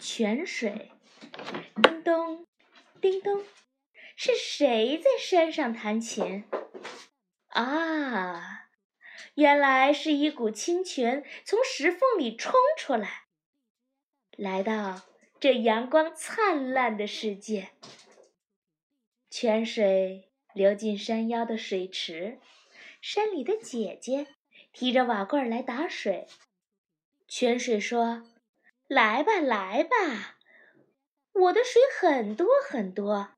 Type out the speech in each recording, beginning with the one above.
泉水，叮咚，叮咚，是谁在山上弹琴？啊，原来是一股清泉从石缝里冲出来，来到这阳光灿烂的世界。泉水流进山腰的水池，山里的姐姐提着瓦罐来打水。泉水说。来吧，来吧，我的水很多很多，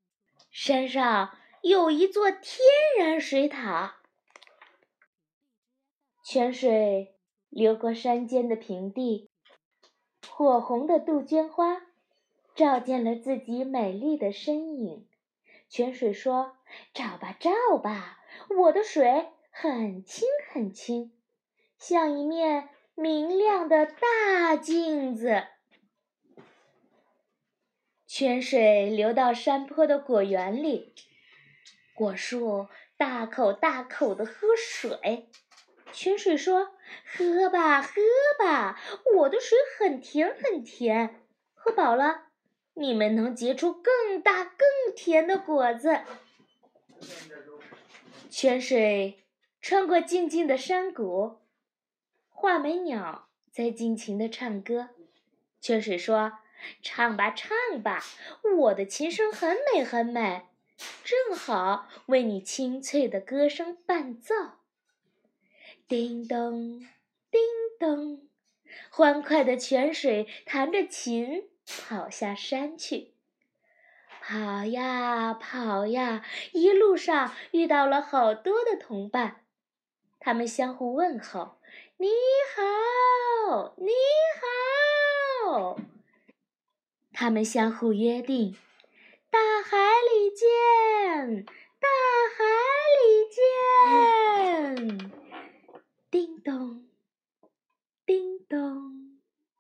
山上有一座天然水塔。泉水流过山间的平地，火红的杜鹃花照见了自己美丽的身影。泉水说：“照吧，照吧，我的水很清很清，像一面。”明亮的大镜子，泉水流到山坡的果园里，果树大口大口的喝水。泉水说：“喝吧，喝吧，我的水很甜很甜，喝饱了，你们能结出更大更甜的果子。”泉水穿过静静的山谷。画眉鸟在尽情地唱歌，泉水说：“唱吧，唱吧，我的琴声很美很美，正好为你清脆的歌声伴奏。”叮咚，叮咚，欢快的泉水弹着琴跑下山去，跑呀跑呀，一路上遇到了好多的同伴，他们相互问候你好你好！他们相互约定大海里见大海里见叮咚